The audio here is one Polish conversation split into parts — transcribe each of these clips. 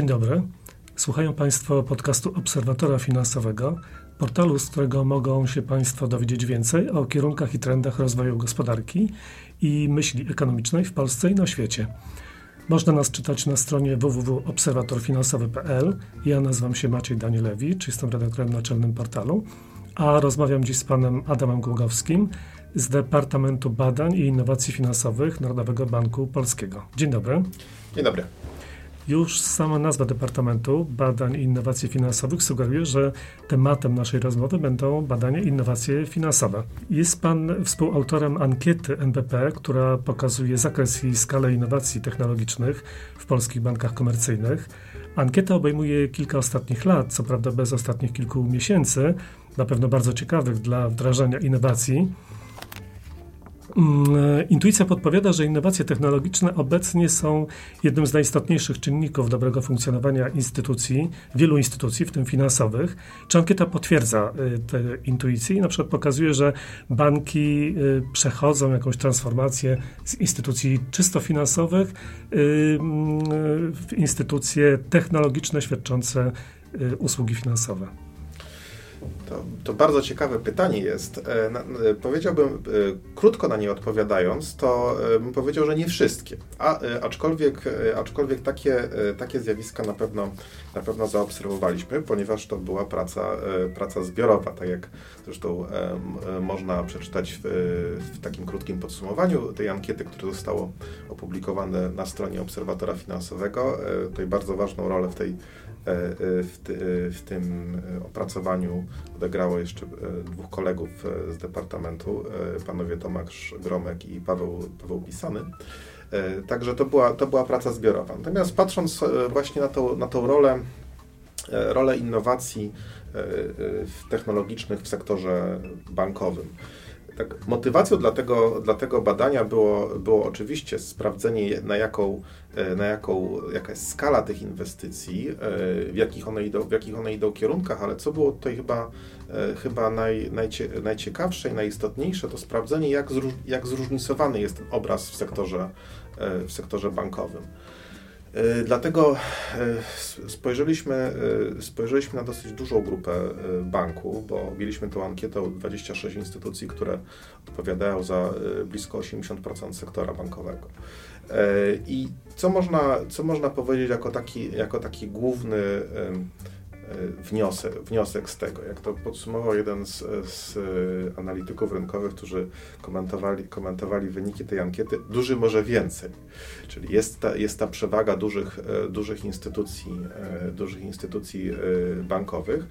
Dzień dobry. Słuchają Państwo podcastu Obserwatora Finansowego, portalu, z którego mogą się Państwo dowiedzieć więcej o kierunkach i trendach rozwoju gospodarki i myśli ekonomicznej w Polsce i na świecie. Można nas czytać na stronie www.obserwatorfinansowy.pl. Ja nazywam się Maciej Danielewicz, jestem redaktorem naczelnym portalu, a rozmawiam dziś z panem Adamem Głogowskim z Departamentu Badań i Innowacji Finansowych Narodowego Banku Polskiego. Dzień dobry. Dzień dobry. Już sama nazwa Departamentu Badań i Innowacji Finansowych sugeruje, że tematem naszej rozmowy będą badania i innowacje finansowe. Jest Pan współautorem ankiety NBP, która pokazuje zakres i skalę innowacji technologicznych w polskich bankach komercyjnych. Ankieta obejmuje kilka ostatnich lat, co prawda bez ostatnich kilku miesięcy, na pewno bardzo ciekawych dla wdrażania innowacji. Mm, e, intuicja podpowiada, że innowacje technologiczne obecnie są jednym z najistotniejszych czynników dobrego funkcjonowania instytucji, wielu instytucji, w tym finansowych. Czy ankieta potwierdza e, te intuicje i na przykład pokazuje, że banki e, przechodzą jakąś transformację z instytucji czysto finansowych mm, w instytucje technologiczne świadczące usługi finansowe? To, to, bardzo ciekawe pytanie jest. E, na, e, powiedziałbym, e, krótko na nie odpowiadając, to bym powiedział, że nie wszystkie. A, aczkolwiek aczkolwiek takie, takie zjawiska na pewno, na pewno zaobserwowaliśmy, ponieważ to była praca, praca zbiorowa, tak jak zresztą można przeczytać w, w takim krótkim podsumowaniu tej ankiety, które zostało opublikowane na stronie Obserwatora Finansowego. Tutaj bardzo ważną rolę w tej w, ty, e, w, tym opracowaniu odegrało jeszcze dwóch kolegów z departamentu, panowie Tomasz Gromek i Paweł, Paweł Pisany. Także to była, to była praca zbiorowa. Natomiast patrząc właśnie na, to, na tą rolę, rolę innowacji technologicznych w sektorze bankowym, tak, motywacją dla tego, dla tego badania było, było oczywiście sprawdzenie, na jaką, e, na jaką, jaka jest skala tych inwestycji, e, w jakich one idą, w jakich one idą kierunkach, ale co było tutaj chyba, e, chyba naj, najcie, najciekawsze i najistotniejsze, to sprawdzenie, jak, zróż, jak zróżnicowany jest ten obraz w sektorze, w sektorze bankowym. E, dlatego e, spojrzeliśmy, e, spojrzeliśmy na dosyć dużą grupę banków, bo mieliśmy tą ankietę 26 instytucji, które odpowiadają za blisko 80% sektora bankowego. I co można, co można powiedzieć jako taki, jako taki główny wniosek, wniosek z tego. Jak to podsumował jeden z, z analityków rynkowych, którzy komentowali, komentowali wyniki tej ankiety, duży może więcej. Czyli jest ta, jest ta przewaga dużych, e, dużych instytucji, e, dużych instytucji e, bankowych,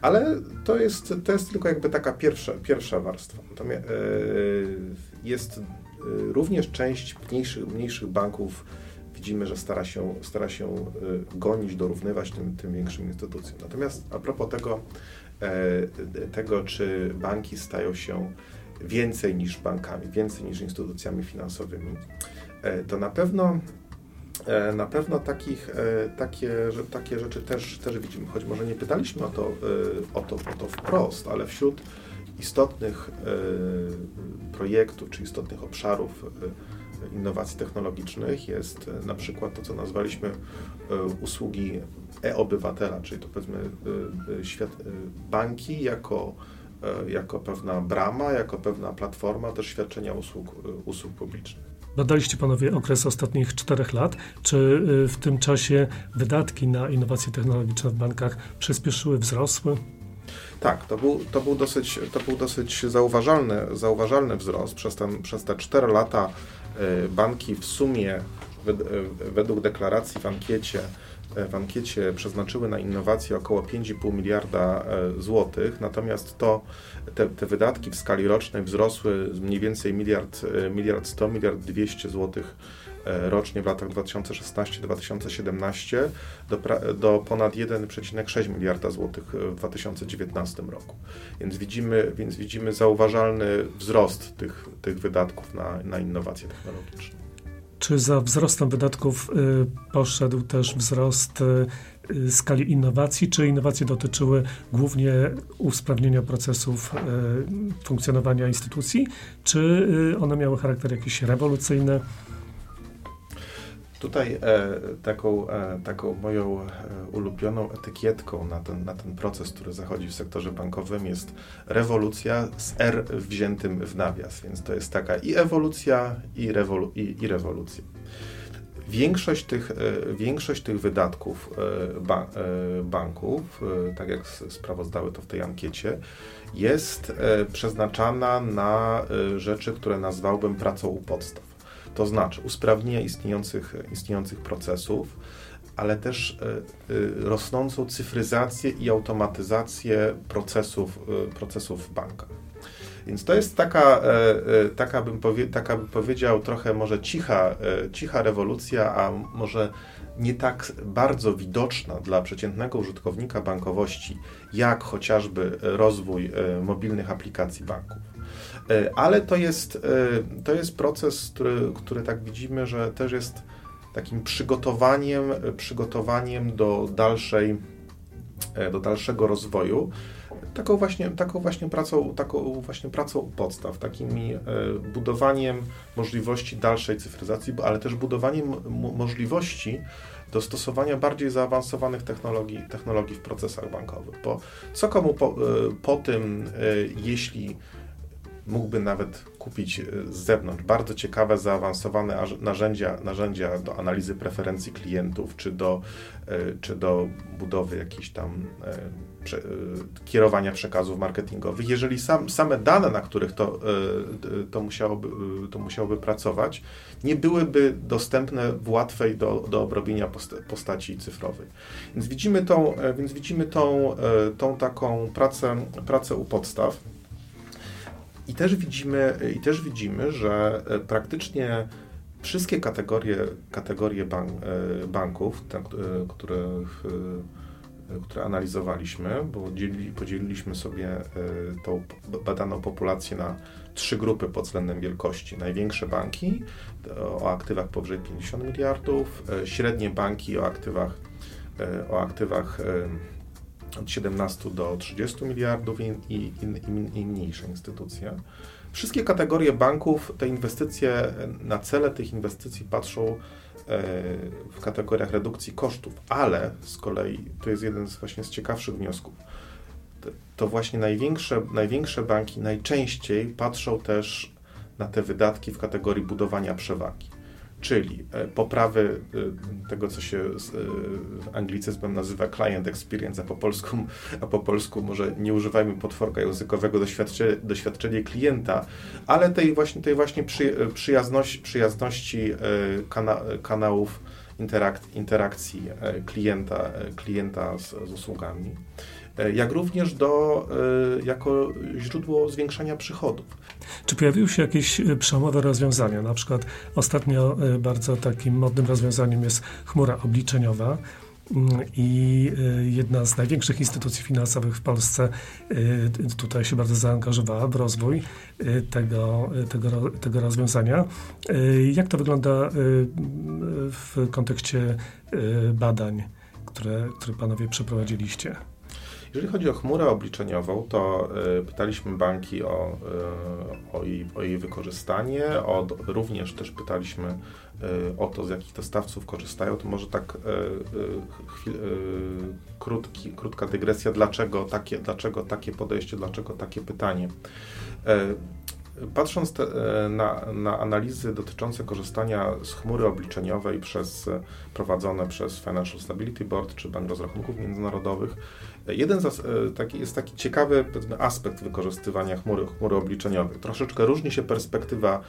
ale to jest, to jest tylko jakby taka pierwsza, pierwsza warstwa. Natomiast jest również część mniejszych, mniejszych banków widzimy, że stara się, stara się y, gonić, dorównywać tym, tym większym instytucjom. Natomiast a propos tego, e, tego, czy banki stają się więcej niż bankami, więcej niż instytucjami finansowymi, e, to na pewno e, na pewno takich, takie, takie rzeczy też, też widzimy, choć może nie pytaliśmy o to, o, to, o to wprost, ale wśród istotnych projektów czy istotnych obszarów innowacji technologicznych jest e, na przykład to, co nazwaliśmy e, usługi e-obywatela, czyli to powiedzmy e, świat, banki jako, jako pewna brama, jako pewna platforma też świadczenia usług, usług publicznych. Badaliście panowie okres ostatnich czterech lat. Czy w tym czasie wydatki na innowacje technologiczne w bankach przyspieszyły, wzrosły? Tak, to był, to był dosyć, to był dosyć zauważalny, zauważalny wzrost. Przez, ten, przez te 4 lata banki w sumie, y, według deklaracji w ankiecie, y, w ankiecie przeznaczyły na innowacje około 5,5 miliarda złotych, natomiast to, te, te, wydatki w skali rocznej wzrosły mniej więcej miliard, miliard 100, miliard 200 złotych E, rocznie w latach 2016-2017 do, do ponad 1,6 miliarda złotych w 2019 roku. Więc widzimy, więc widzimy zauważalny wzrost tych, tych wydatków na, na innowacje technologiczne. Czy za wzrostem wydatków y, poszedł też wzrost y, skali innowacji, czy innowacje dotyczyły głównie usprawnienia procesów y, funkcjonowania instytucji, czy one miały charakter jakiś rewolucyjny? Tutaj taką, taką moją ulubioną etykietką na ten, na ten proces, który zachodzi w sektorze bankowym jest rewolucja z R wziętym w nawias, więc to jest taka i ewolucja, i, rewolu i, i rewolucja. Większość tych, e, większość tych wydatków e, e, banków, tak jak sprawozdały to w tej ankiecie, jest przeznaczana na rzeczy, które nazwałbym pracą u podstaw. To znaczy usprawnienia istniejących, istniejących procesów, ale też rosnącą cyfryzację i automatyzację procesów, procesów w bankach. Więc to jest taka, e, e, taka, bym, powie, taka bym powiedział, trochę może cicha, e, cicha rewolucja, a może nie tak bardzo widoczna dla przeciętnego użytkownika bankowości, jak chociażby rozwój mobilnych aplikacji banków. Ale to jest, to jest proces, który, który tak widzimy, że też jest takim przygotowaniem, przygotowaniem do dalszej, do dalszego rozwoju taką właśnie, taką właśnie pracą, taką właśnie pracą u podstaw, takim e, budowaniem możliwości dalszej cyfryzacji, ale też budowaniem możliwości dostosowania bardziej zaawansowanych technologii, technologii w procesach bankowych. Bo co komu po, e, po tym, e, jeśli mógłby nawet kupić z zewnątrz bardzo ciekawe, zaawansowane narzędzia, narzędzia do analizy preferencji klientów, czy do, czy do budowy jakichś tam e, kierowania przekazów marketingowych. Jeżeli sam, same dane, na których to, to, musiałoby, to musiałoby pracować, nie byłyby dostępne w łatwej do, do obrobienia postaci cyfrowej. Więc widzimy tą, więc widzimy tą, tą taką pracę, pracę u podstaw. I też widzimy, i też widzimy że praktycznie wszystkie kategorie, kategorie bank, banków, których które analizowaliśmy, bo podzieliliśmy sobie e, tą badaną populację na trzy grupy pod względem wielkości. Największe banki o aktywach powyżej 50 miliardów, e, średnie banki o aktywach, e, o aktywach od 17 do 30 miliardów i, i, i, i mniejsze instytucje. Wszystkie kategorie banków, te inwestycje, na cele tych inwestycji patrzą w kategoriach redukcji kosztów, ale z kolei to jest jeden z właśnie z ciekawszych wniosków. To właśnie największe, największe banki najczęściej patrzą też na te wydatki w kategorii budowania przewagi czyli e, poprawy e, tego, co się e, anglicyzmem nazywa client experience, a po polsku, a po polsku może nie używajmy potworka językowego doświadczenie, doświadczenie klienta, ale tej właśnie, tej właśnie przy, przyjazności, przyjazności kana, kanałów interak, interakcji klienta, klienta z, z usługami jak również do, jako źródło zwiększania przychodów. Czy pojawiły się jakieś e, przełomowe rozwiązania? Na przykład ostatnio e, bardzo takim modnym rozwiązaniem jest chmura obliczeniowa. Mm, I e, jedna z największych instytucji finansowych w Polsce tutaj się bardzo zaangażowała w rozwój tego, tego, tego rozwiązania. Jak to wygląda w kontekście badań, które, które panowie przeprowadziliście? Jeżeli chodzi o chmurę obliczeniową, to y, pytaliśmy banki o, y, o, jej, o jej wykorzystanie, o, również też pytaliśmy y, o to, z jakich dostawców korzystają. To może tak chwil, krótki, krótka dygresja, dlaczego takie, dlaczego takie podejście, dlaczego takie pytanie. Patrząc te, na, na, analizy dotyczące korzystania z chmury obliczeniowej przez, prowadzone przez Financial Stability Board czy Bank Rozrachunków Międzynarodowych, Jeden z, e, taki, jest taki ciekawy aspekt wykorzystywania chmury, chmury obliczeniowej. Troszeczkę różni się perspektywa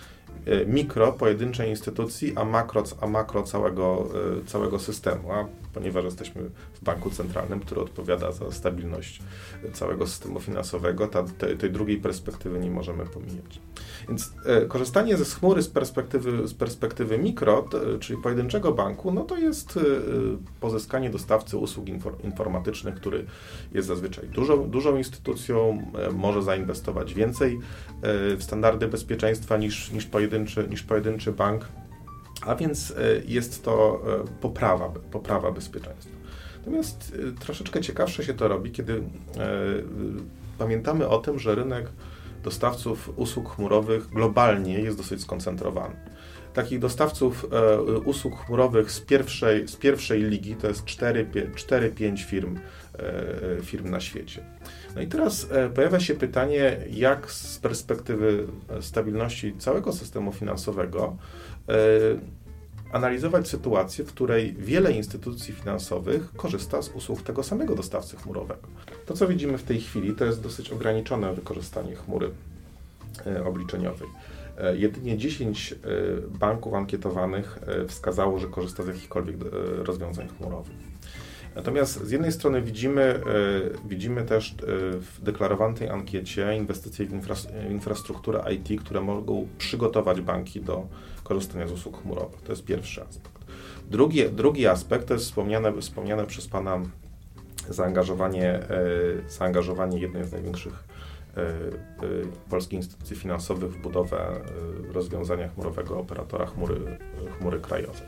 e, mikro pojedynczej instytucji, a makro, a makro całego, e, całego systemu. A ponieważ jesteśmy banku centralnym, który odpowiada za stabilność całego systemu finansowego, ta, tej, tej drugiej perspektywy nie możemy pomijać. Więc e, korzystanie ze chmury z perspektywy, z perspektywy mikro, t, czyli pojedynczego banku, no to jest e, pozyskanie dostawcy usług informatycznych, który jest zazwyczaj dużą, dużą instytucją, e, może zainwestować więcej e, w standardy bezpieczeństwa niż, niż, pojedynczy, niż pojedynczy bank a więc e, jest to e, poprawa, poprawa bezpieczeństwa. Natomiast e, troszeczkę ciekawsze się to robi, kiedy pamiętamy o tym, że rynek dostawców usług chmurowych globalnie jest dosyć skoncentrowany. takich dostawców e, usług chmurowych z pierwszej, z pierwszej ligi, to jest 4-5 firm, e, firm na świecie. No i teraz e, pojawia się pytanie, jak z perspektywy stabilności całego systemu finansowego analizować sytuację, w której wiele instytucji finansowych korzysta z usług tego samego dostawcy chmurowego. To, co widzimy w tej chwili, to jest dosyć ograniczone wykorzystanie chmury obliczeniowej. E, jedynie 10 e, banków ankietowanych e, wskazało, że korzysta z jakichkolwiek rozwiązań chmurowych. Natomiast z jednej strony widzimy, widzimy też w deklarowanej ankiecie inwestycje w infrastrukturę IT, które mogą przygotować banki do korzystania z usług chmurowych. To jest pierwszy aspekt. Drugi, drugi aspekt to jest wspomniane, wspomniane przez Pana zaangażowanie, zaangażowanie jednej z największych E, e, polskich instytucji finansowych w budowę e, rozwiązania chmurowego operatora chmury, chmury krajowej.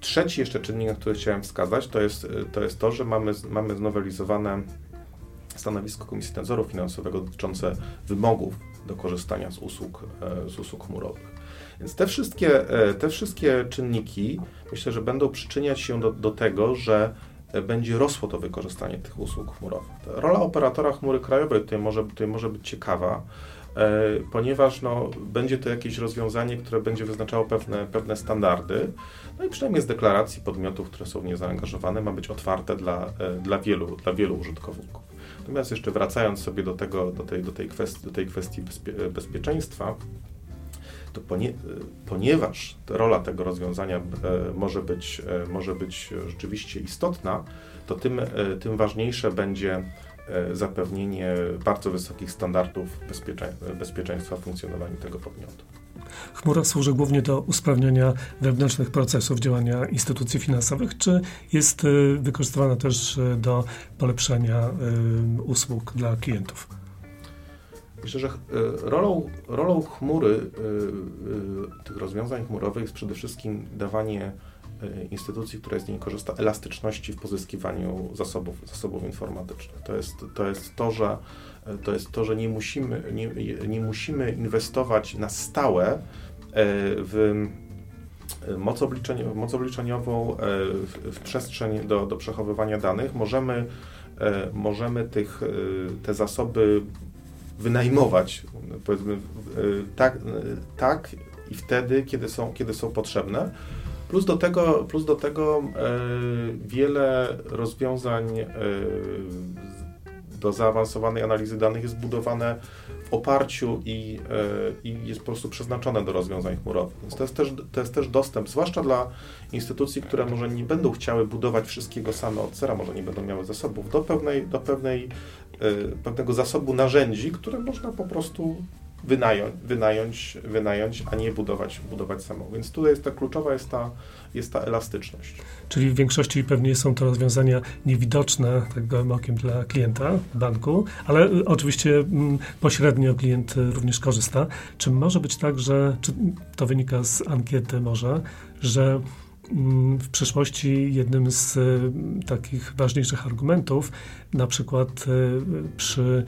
Trzeci jeszcze czynnik, na który chciałem wskazać, to jest to, jest to że mamy, mamy znowelizowane stanowisko Komisji Nadzoru Finansowego dotyczące wymogów do korzystania z usług, z usług chmurowych. Więc te wszystkie, te wszystkie czynniki myślę, że będą przyczyniać się do, do tego, że będzie rosło to wykorzystanie tych usług chmurowych. Rola operatora chmury krajowej tutaj może, tutaj może być ciekawa, e, ponieważ no, będzie to jakieś rozwiązanie, które będzie wyznaczało pewne, pewne standardy, no i przynajmniej z deklaracji podmiotów, które są w nie zaangażowane, ma być otwarte dla, e, dla, wielu, dla wielu użytkowników. Natomiast jeszcze wracając sobie do, tego, do, tej, do, tej, kwestii, do tej kwestii bezpie, bezpieczeństwa, to ponie, ponieważ rola tego rozwiązania e, może być, e, może być rzeczywiście istotna, to tym, e, tym ważniejsze będzie zapewnienie bardzo wysokich standardów bezpieczeństwa, bezpieczeństwa funkcjonowania tego podmiotu. Chmura służy głównie do usprawniania wewnętrznych procesów działania instytucji finansowych, czy jest wykorzystywana też do polepszania usług dla klientów? Myślę, że e, rolą, rolą chmury, e, e, tych rozwiązań chmurowych jest przede wszystkim dawanie instytucji, która z niej korzysta, elastyczności w pozyskiwaniu zasobów, zasobów informatycznych. To jest to, jest to że, to, jest to, że nie, musimy, nie, nie musimy inwestować na stałe w moc, moc obliczeniową, w, w przestrzeń do, do przechowywania danych. Możemy, możemy tych, te zasoby wynajmować, powiedzmy, tak, tak i wtedy, kiedy są, kiedy są potrzebne. Plus do tego, plus do tego e, wiele rozwiązań e, do zaawansowanej analizy danych jest budowane w oparciu i, e, i jest po prostu przeznaczone do rozwiązań chmurowych. Więc to jest, też, to jest też dostęp, zwłaszcza dla instytucji, które może nie będą chciały budować wszystkiego same od zera, może nie będą miały zasobów, do pewnej, do pewnej pewnego zasobu narzędzi, które można po prostu wynająć, wynająć, wynająć a nie budować, budować samą. Więc tutaj jest ta kluczowa jest ta, jest ta elastyczność. Czyli w większości pewnie są to rozwiązania niewidoczne tak gołym okiem dla klienta banku, ale y, oczywiście mm, pośrednio klient również korzysta. Czy może być tak, że, czy to wynika z ankiety może, że Mm, w przyszłości jednym z y, takich ważniejszych argumentów, na przykład y, przy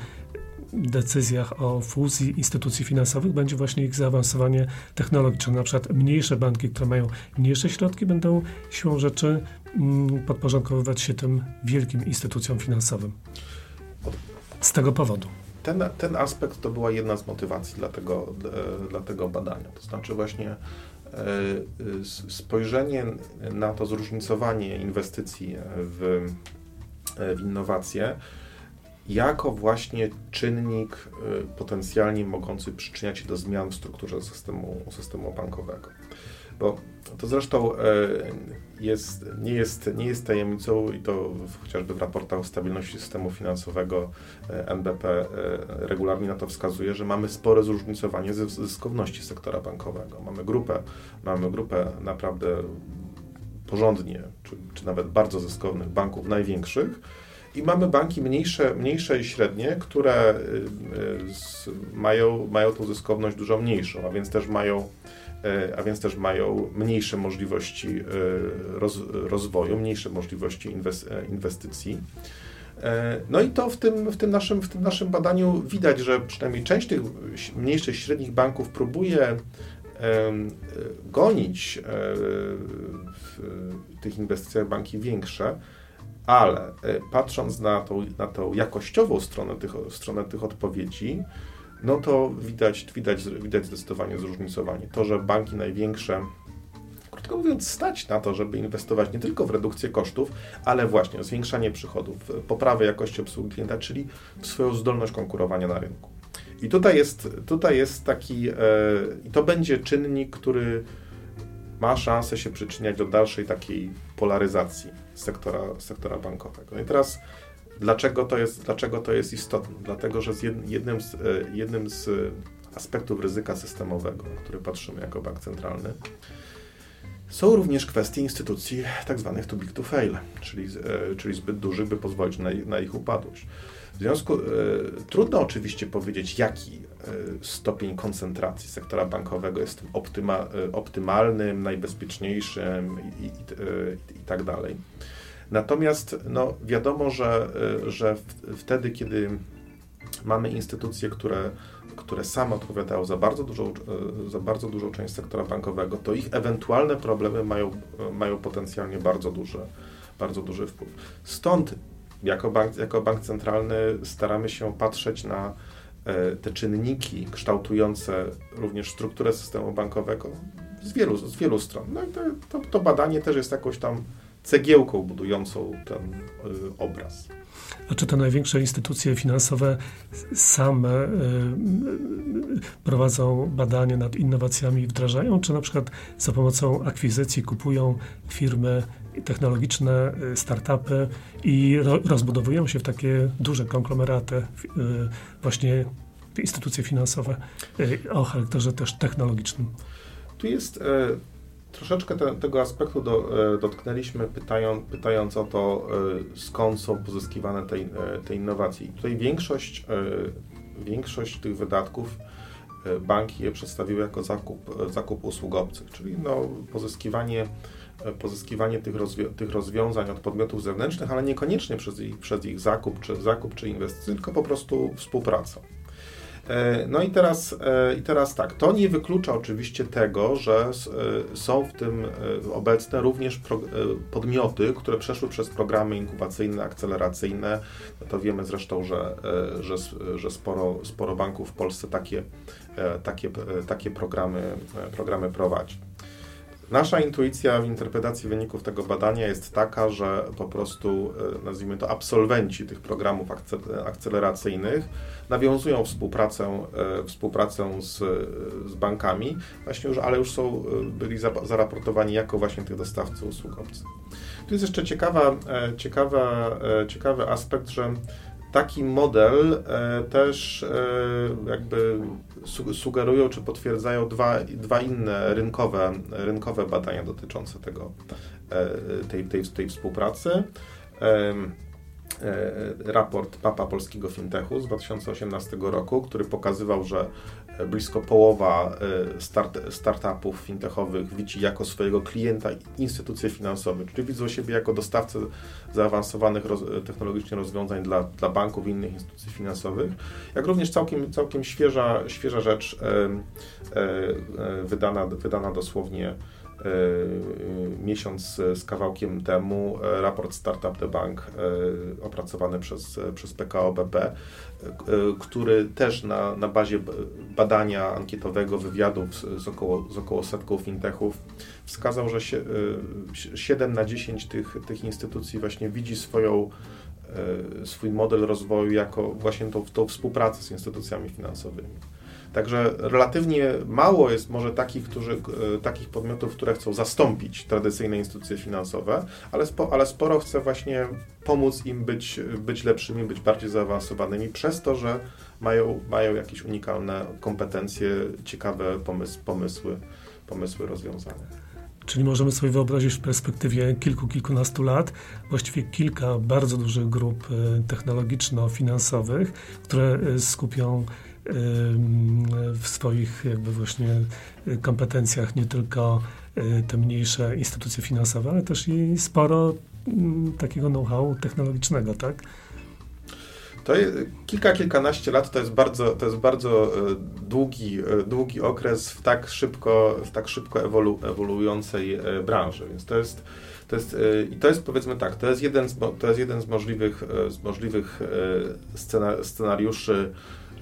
decyzjach o fuzji instytucji finansowych będzie właśnie ich zaawansowanie technologiczne. Na przykład mniejsze banki, które mają mniejsze środki, będą siłą rzeczy mm, podporządkowywać się tym wielkim instytucjom finansowym. Z tego powodu. Ten, ten aspekt to była jedna z motywacji dla tego, dla tego badania. To znaczy właśnie E, spojrzenie na to zróżnicowanie inwestycji w, w innowacje jako właśnie czynnik e, potencjalnie mogący przyczyniać się do zmian w strukturze systemu, systemu bankowego. Bo to zresztą e, jest, nie, jest, nie jest tajemnicą i to chociażby w raportach stabilności systemu finansowego NBP e, regularnie na to wskazuje, że mamy spore zróżnicowanie zyskowności sektora bankowego. Mamy grupę, mamy grupę naprawdę porządnie, czy, czy nawet bardzo zyskownych banków największych, i mamy banki mniejsze, mniejsze i średnie, które mają, mają tą zyskowność dużo mniejszą, a więc też mają E, a więc też mają mniejsze możliwości e, roz, rozwoju, mniejsze możliwości e, inwestycji. No i to w tym, w, tym naszym, w tym naszym badaniu widać, że przynajmniej część tych mniejszych, średnich banków próbuje gonić w tych inwestycjach banki większe, ale patrząc na tą, na tą jakościową stronę tych, stronę tych odpowiedzi, no to widać, widać, widać zdecydowanie zróżnicowanie. To, że banki największe krótko mówiąc, stać na to, żeby inwestować nie tylko w redukcję kosztów, ale właśnie w zwiększanie przychodów, poprawę jakości obsługi klienta, czyli w swoją zdolność konkurowania na rynku. I tutaj jest, tutaj jest taki, e, i to będzie czynnik, który ma szansę się przyczyniać do dalszej takiej polaryzacji sektora, sektora bankowego. No I teraz dlaczego to jest, dlaczego to jest istotne? Dlatego, że z jednym, z, e, jednym z aspektów ryzyka systemowego, na który patrzymy jako bank centralny, są również kwestie instytucji tak zwanych too big to fail, czyli, e, czyli zbyt dużych, by pozwolić na, na ich upadłość. W związku, e, trudno oczywiście powiedzieć, jaki stopień koncentracji sektora bankowego jest tym optyma, e, optymalnym, najbezpieczniejszym i, i, i, i, tak dalej. Natomiast no, wiadomo, że, e, że wtedy, kiedy mamy instytucje, które które same odpowiadają za bardzo, dużą, e, za bardzo dużą część sektora bankowego, to ich ewentualne problemy mają, e, mają potencjalnie bardzo duży, bardzo duży wpływ. Stąd jako bank, jako bank centralny staramy się patrzeć na e, te czynniki kształtujące również strukturę systemu bankowego z wielu, z wielu stron. No i to, to, badanie też jest jakąś tam cegiełką budującą ten obraz. A czy te największe instytucje finansowe same y, prowadzą badania nad innowacjami i wdrażają, czy na przykład za pomocą akwizycji kupują firmy technologiczne, y, startupy i rozbudowują się w takie duże konglomeraty, y, właśnie instytucje finansowe o charakterze też technologicznym? Tu jest e, Troszeczkę te, tego aspektu do, e, dotknęliśmy, pytając, pytając o to, e, skąd są pozyskiwane te, te innowacje. I tutaj większość, większość tych wydatków banki je przedstawiły jako zakup, zakup usług obcych, czyli no, pozyskiwanie, pozyskiwanie tych, tych rozwiązań od podmiotów zewnętrznych, ale niekoniecznie przez ich, przez ich zakup, czy, zakup czy inwestycje, tylko po prostu współpracą. E, no i teraz, e, i teraz tak, to nie wyklucza oczywiście tego, że e, są w tym obecne również podmioty, które przeszły przez programy inkubacyjne, akceleracyjne. No to wiemy zresztą, że, że, że sporo, sporo banków w Polsce takie, takie, takie programy, programy prowadzi. Nasza intuicja w interpretacji wyników tego badania jest taka, że po prostu, e, nazwijmy to, absolwenci tych programów akceleracyjnych nawiązują współpracę, e, współpracę z, z bankami, właśnie już, ale już są, e, byli zaraportowani jako właśnie tych dostawców usług. Tu jest jeszcze ciekawa, ciekawa, ciekawy aspekt, że taki model e, też e, jakby sugerują czy potwierdzają dwa, dwa inne rynkowe, rynkowe badania dotyczące tego, e, tej, tej, tej współpracy. Raport Papa Polskiego Fintechu z 2018 roku, który pokazywał, że blisko połowa e, start, startupów fintechowych widzi jako swojego klienta instytucje finansowe, czyli widzą siebie jako dostawcę zaawansowanych roz, technologicznie rozwiązań dla, dla banków i innych instytucji finansowych, jak również całkiem, całkiem świeża, świeża rzecz e, e, wydana, wydana dosłownie miesiąc z kawałkiem temu raport Startup The Bank opracowany przez, przez PKO BP E, który też na, na bazie badania ankietowego, wywiadów z, około, z około setką fintechów wskazał, że się, 7 na 10 tych, tych instytucji właśnie widzi swoją, e, swój model rozwoju jako właśnie tą, tą współpracę z instytucjami finansowymi. Także relatywnie mało jest może takich, którzy, e, takich podmiotów, które chcą zastąpić tradycyjne instytucje finansowe, ale, spo, ale sporo chce właśnie pomóc im być, być lepszymi, być bardziej zaawansowanymi, przez to, że mają, mają jakieś unikalne kompetencje, ciekawe pomysł, pomysły, pomysły rozwiązania. Czyli możemy sobie wyobrazić w perspektywie kilku, kilkunastu lat właściwie kilka bardzo dużych grup e, technologiczno-finansowych, które e, skupią w swoich jakby właśnie kompetencjach nie tylko y, te mniejsze instytucje finansowe, ale też i sporo takiego know-how technologicznego, tak? To jest, kilka, kilkanaście lat to jest bardzo, to jest bardzo długi, długi okres w tak szybko, w tak szybko ewolu, ewoluującej branży, więc to jest to jest, i to jest powiedzmy tak, to jest jeden z, to jest jeden z możliwych, z możliwych scenariuszy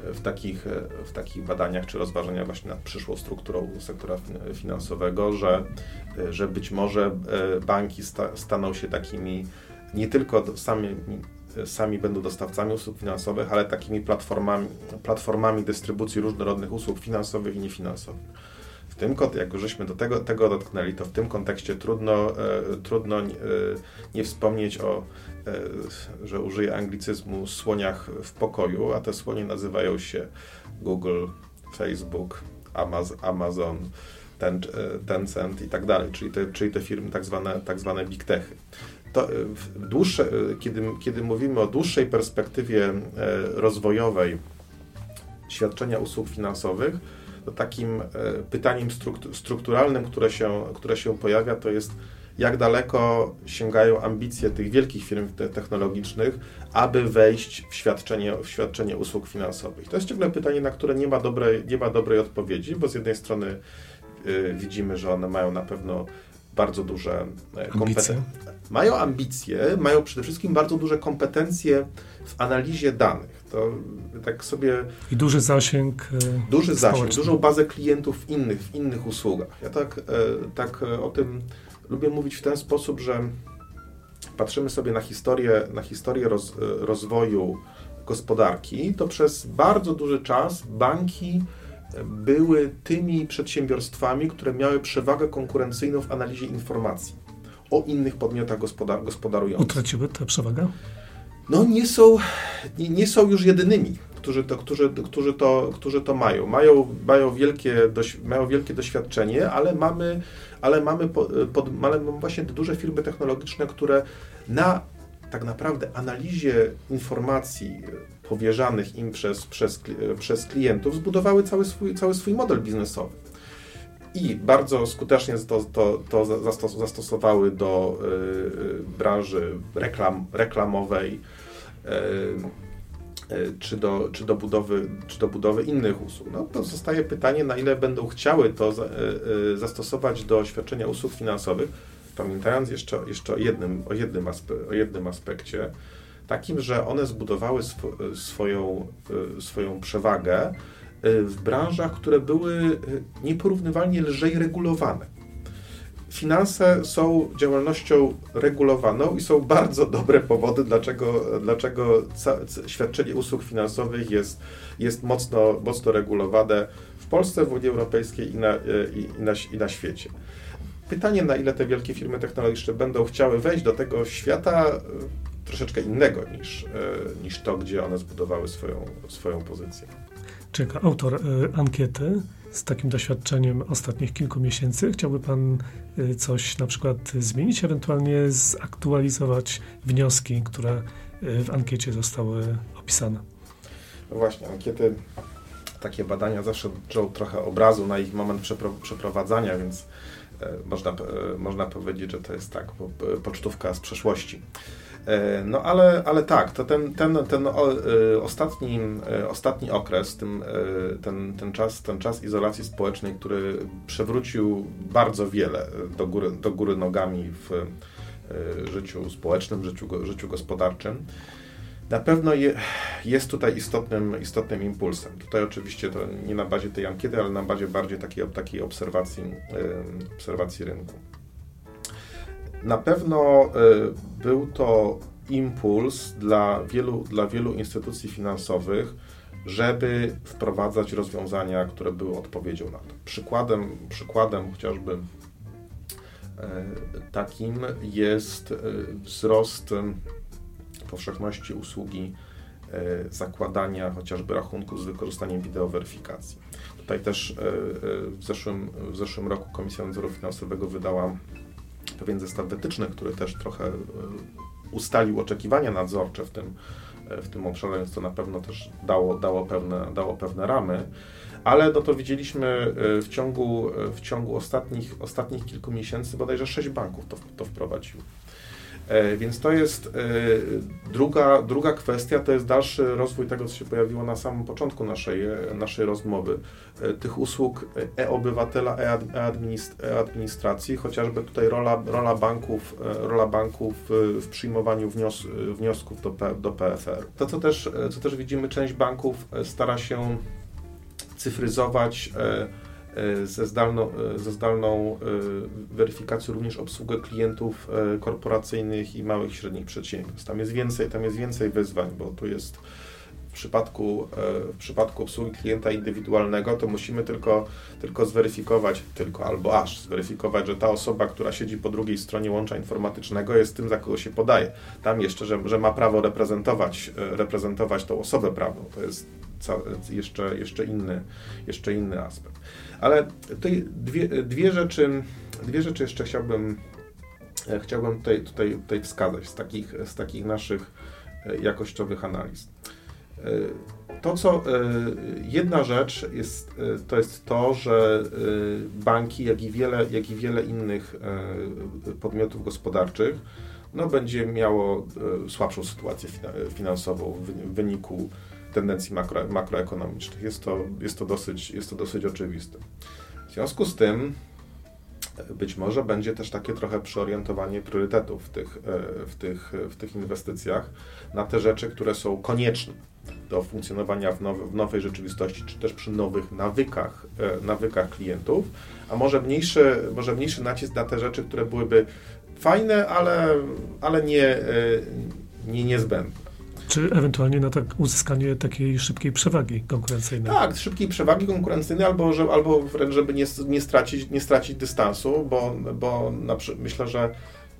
w takich, w takich badaniach czy rozważaniach właśnie nad przyszłą strukturą sektora finansowego, że, że być może e, banki sta, staną się takimi nie tylko sami, sami będą dostawcami usług finansowych, ale takimi platformami, platformami dystrybucji różnorodnych usług finansowych i niefinansowych. W tym, jak żeśmy do tego, tego dotknęli, to w tym kontekście trudno, e, trudno e, nie wspomnieć o E, że użyję anglicyzmu, słoniach w pokoju, a te słonie nazywają się Google, Facebook, Amazon, ten, e, Tencent i tak dalej, czyli te, czyli te firmy tak zwane, tak zwane big techy. To e, dłuższe, kiedy, kiedy mówimy o dłuższej perspektywie rozwojowej świadczenia usług finansowych, takim pytaniem strukturalnym, które się, które się pojawia, to jest jak daleko sięgają ambicje tych wielkich firm technologicznych, aby wejść w świadczenie, w świadczenie usług finansowych. To jest ciągle pytanie, na które nie ma dobrej, nie ma dobrej odpowiedzi, bo z jednej strony y, widzimy, że one mają na pewno bardzo duże e, kompetencje. Mają ambicje, mają przede wszystkim bardzo duże kompetencje w analizie danych. To tak sobie. I duży zasięg. E, duży zasięg, dużą bazę klientów w innych, w innych usługach. Ja tak, e, tak o tym lubię mówić w ten sposób, że patrzymy sobie na historię, na historię roz, rozwoju gospodarki, to przez bardzo duży czas banki były tymi przedsiębiorstwami, które miały przewagę konkurencyjną w analizie informacji o innych podmiotach gospodar gospodarujących. Utraciły tę przewagę? No nie są, nie, nie są już jedynymi którzy to, którzy, którzy to, którzy to mają. Mają, mają, wielkie, mają wielkie doświadczenie, ale mamy, ale mamy, pod, ale mamy właśnie te duże firmy technologiczne, które na tak naprawdę analizie informacji powierzanych im przez, przez, przez klientów zbudowały cały swój, cały swój model biznesowy. I bardzo skutecznie to, to, to zastosowały do y, branży reklam, reklamowej, y, E, czy do, czy do, budowy, czy do budowy innych usług. No to zostaje pytanie, na ile będą chciały to e, e, zastosować do świadczenia usług finansowych, pamiętając jeszcze, jeszcze o, jednym, o, jednym aspe, o jednym aspekcie, takim, że one zbudowały sw swoją, swoją przewagę w branżach, które były nieporównywalnie lżej regulowane finanse są działalnością regulowaną i są bardzo dobre powody, dlaczego, dlaczego świadczenie usług finansowych jest, jest mocno, mocno regulowane w Polsce, w Unii Europejskiej i na, i, i, na, i na świecie. Pytanie, na ile te wielkie firmy technologiczne będą chciały wejść do tego świata e, troszeczkę innego niż, e, niż to, gdzie one zbudowały swoją, swoją pozycję. Czeka autor e, ankiety z takim doświadczeniem ostatnich kilku miesięcy. Chciałby Pan coś na przykład zmienić, ewentualnie zaktualizować wnioski, które w ankiecie zostały opisane? No właśnie, ankiety, takie badania zawsze drzą trochę obrazu na ich moment przeprowadzania, więc można, e, można powiedzieć, że to jest tak, pocztówka z przeszłości. E, no ale, ale tak, to ten, ten, ten e, ostatni, e, ostatni okres, ten, ten, ten, czas, ten czas izolacji społecznej, który przewrócił bardzo wiele do góry, do góry nogami w życiu społecznym, życiu, życiu gospodarczym, na pewno je, jest tutaj istotnym, istotnym impulsem. Tutaj oczywiście to nie na bazie tej ankiety, ale na bazie bardziej takiej, takiej obserwacji, obserwacji rynku. Na pewno y, był to impuls dla wielu, dla wielu instytucji finansowych, żeby wprowadzać rozwiązania, które były odpowiedzią na to. Przykładem, przykładem chociażby y, takim jest y, wzrost powszechności usługi zakładania chociażby rachunku z wykorzystaniem wideoweryfikacji. Tutaj też w zeszłym, w zeszłym roku Komisja Nadzoru Finansowego wydała pewien zestaw wytycznych, który też trochę e, ustalił oczekiwania nadzorcze w tym, e, w tym obszarze, więc to na pewno też dało, dało, pewne, dało pewne ramy. Ale no to widzieliśmy e, w ciągu, w ciągu ostatnich, ostatnich kilku miesięcy bodajże sześć banków to, to wprowadziło. E, więc to jest e, druga, druga kwestia, to jest dalszy rozwój tego, co się pojawiło na samym początku naszej, e, naszej rozmowy. Tych usług e-obywatela, e-administracji, chociażby tutaj rola, rola, banków, rola banków w przyjmowaniu wnios wniosków do, do PFR. To, co też, co też widzimy, część banków stara się cyfryzować ze zdalną, e, ze zdalną e, weryfikacją również obsługę klientów korporacyjnych i małych i średnich przedsiębiorstw. Tam jest więcej, tam jest więcej wyzwań, bo tu jest w przypadku, w przypadku obsługi klienta indywidualnego, to musimy tylko, tylko zweryfikować, tylko albo aż zweryfikować, że ta osoba, która siedzi po drugiej stronie łącza informatycznego, jest tym, za kogo się podaje. Tam jeszcze, że, że ma prawo reprezentować, reprezentować tą osobę prawną. To jest jeszcze, jeszcze, inny, jeszcze inny aspekt. Ale tutaj dwie, dwie, rzeczy, dwie rzeczy jeszcze chciałbym, e, chciałbym tutaj, tutaj, tutaj wskazać z takich, z takich naszych e, jakościowych analiz. E, to, co jedna rzecz jest, to jest to, że banki, jak i wiele, jak i wiele innych podmiotów gospodarczych, no, będzie miało słabszą sytuację finansową w wyniku tendencji makro, makroekonomicznych. Jest to, jest, to dosyć, jest to dosyć oczywiste. W związku z tym być może będzie też takie trochę przeorientowanie priorytetów w tych, e, w tych, w tych inwestycjach na te rzeczy, które są konieczne do funkcjonowania w, nowe, w nowej rzeczywistości, czy też przy nowych nawykach, e, nawykach klientów, a może mniejszy, może mniejszy nacisk na te rzeczy, które byłyby fajne, ale, ale nie, e, nie niezbędne. Czy ewentualnie na tak uzyskanie takiej szybkiej przewagi konkurencyjnej? Tak, szybkiej przewagi konkurencyjnej, albo, że, albo wręcz, żeby nie, nie, stracić, nie stracić dystansu, bo, bo na, myślę, że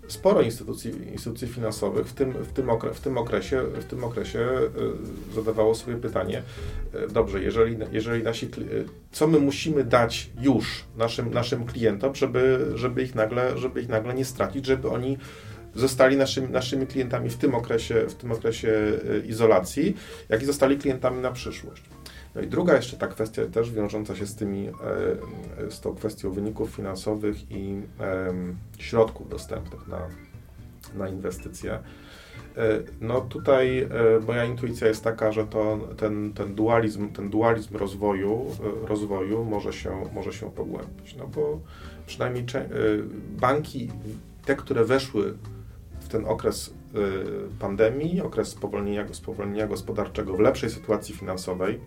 sporo instytucji, instytucji finansowych w tym, w, tym okre, w, tym okresie, w tym okresie y, zadawało sobie pytanie, y, dobrze, jeżeli, jeżeli nasi, y, co my musimy dać już naszym, naszym klientom, żeby, żeby, ich nagle, żeby ich nagle nie stracić, żeby oni zostali naszymi, naszymi klientami w tym, okresie, w tym okresie e, izolacji, jak i zostali klientami na przyszłość. No i druga jeszcze ta kwestia też wiążąca się z tymi, e, z tą kwestią wyników finansowych i środków dostępnych na, na inwestycje. E, no tutaj moja intuicja jest taka, że to, ten, ten, dualizm, ten dualizm rozwoju, rozwoju może, się, może się pogłębić, no bo przynajmniej banki, te, które weszły ten okres y, pandemii, okres spowolnienia, spowolnienia gospodarczego w lepszej sytuacji finansowej,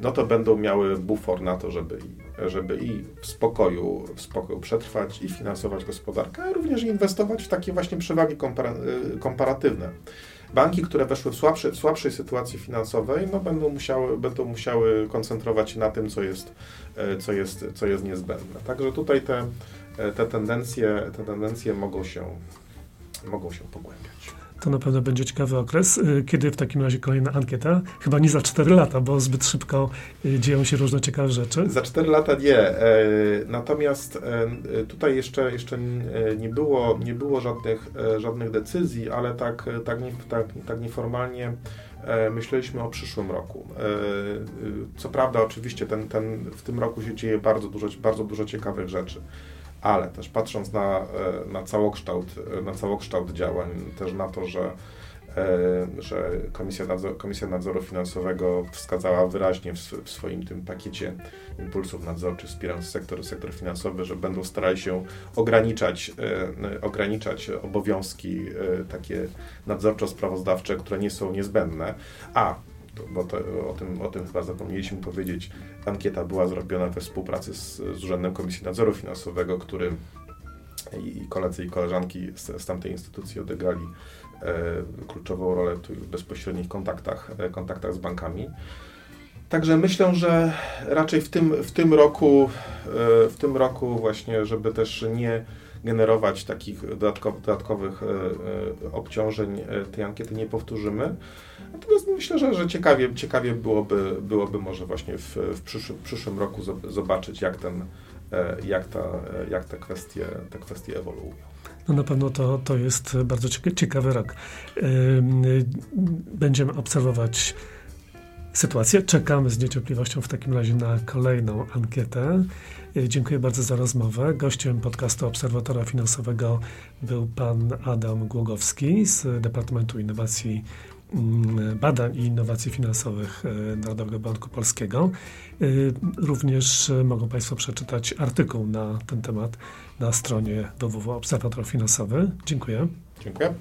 no to będą miały bufor na to, żeby, żeby i w spokoju, w spokoju przetrwać i finansować gospodarkę, a również inwestować w takie właśnie przewagi kompara y, komparatywne. Banki, które weszły w, słabszy, w słabszej sytuacji finansowej, no będą, musiały, będą musiały koncentrować się na tym, co jest, y, co jest, co jest niezbędne. Także tutaj te, te, tendencje, te tendencje mogą się mogą się pogłębiać. To na pewno będzie ciekawy okres. Y, kiedy w takim razie kolejna ankieta? Chyba nie za 4 lata, bo zbyt szybko y, dzieją się różne ciekawe rzeczy. Za 4 lata nie. E, natomiast e, tutaj jeszcze, jeszcze nie było, nie było żadnych, e, żadnych decyzji, ale tak, tak, nie, tak, tak nieformalnie myśleliśmy o przyszłym roku. Co prawda, oczywiście ten, ten, w tym roku się dzieje bardzo dużo, bardzo dużo ciekawych rzeczy ale też patrząc na, e, na, całokształt, e, na całokształt działań, też na to, że, e, że Komisja, Nadzor, Komisja Nadzoru Finansowego wskazała wyraźnie w, w swoim tym pakiecie impulsów nadzorczych wspierając sektor, sektor finansowy, że będą starali się ograniczać, ograniczać obowiązki takie nadzorczo-sprawozdawcze, które nie są niezbędne, a bo to, o, tym, o tym chyba zapomnieliśmy powiedzieć. Ankieta była zrobiona we współpracy z, z Urzędem Komisji Nadzoru Finansowego, który i, koledzy i koleżanki z, z tamtej instytucji odegrali e, kluczową rolę w bezpośrednich kontaktach, e, kontaktach z bankami. Także myślę, że raczej w tym, w tym roku, e, w tym roku właśnie, żeby też nie generować takich dodatkowych, dodatkowych e, e, obciążeń, tej ankiety nie powtórzymy. Natomiast myślę, że, że ciekawie, ciekawie byłoby, byłoby może właśnie w, w, przyszłym, w przyszłym roku zobaczyć, jak, ten, jak, ta, jak te, kwestie, te kwestie ewoluują. No na pewno to, to jest bardzo ciekawy rok. Będziemy obserwować sytuację. Czekamy z niecierpliwością w takim razie na kolejną ankietę. E, dziękuję bardzo za rozmowę. Gościem podcastu Obserwatora Finansowego był pan Adam Głogowski z Departamentu Innowacji mm, Badań i Innowacji Finansowych e, Narodowego Banku Polskiego. E, również mogą Państwo przeczytać artykuł na ten temat na stronie www.obserwator Finansowy. Dziękuję. Dziękuję.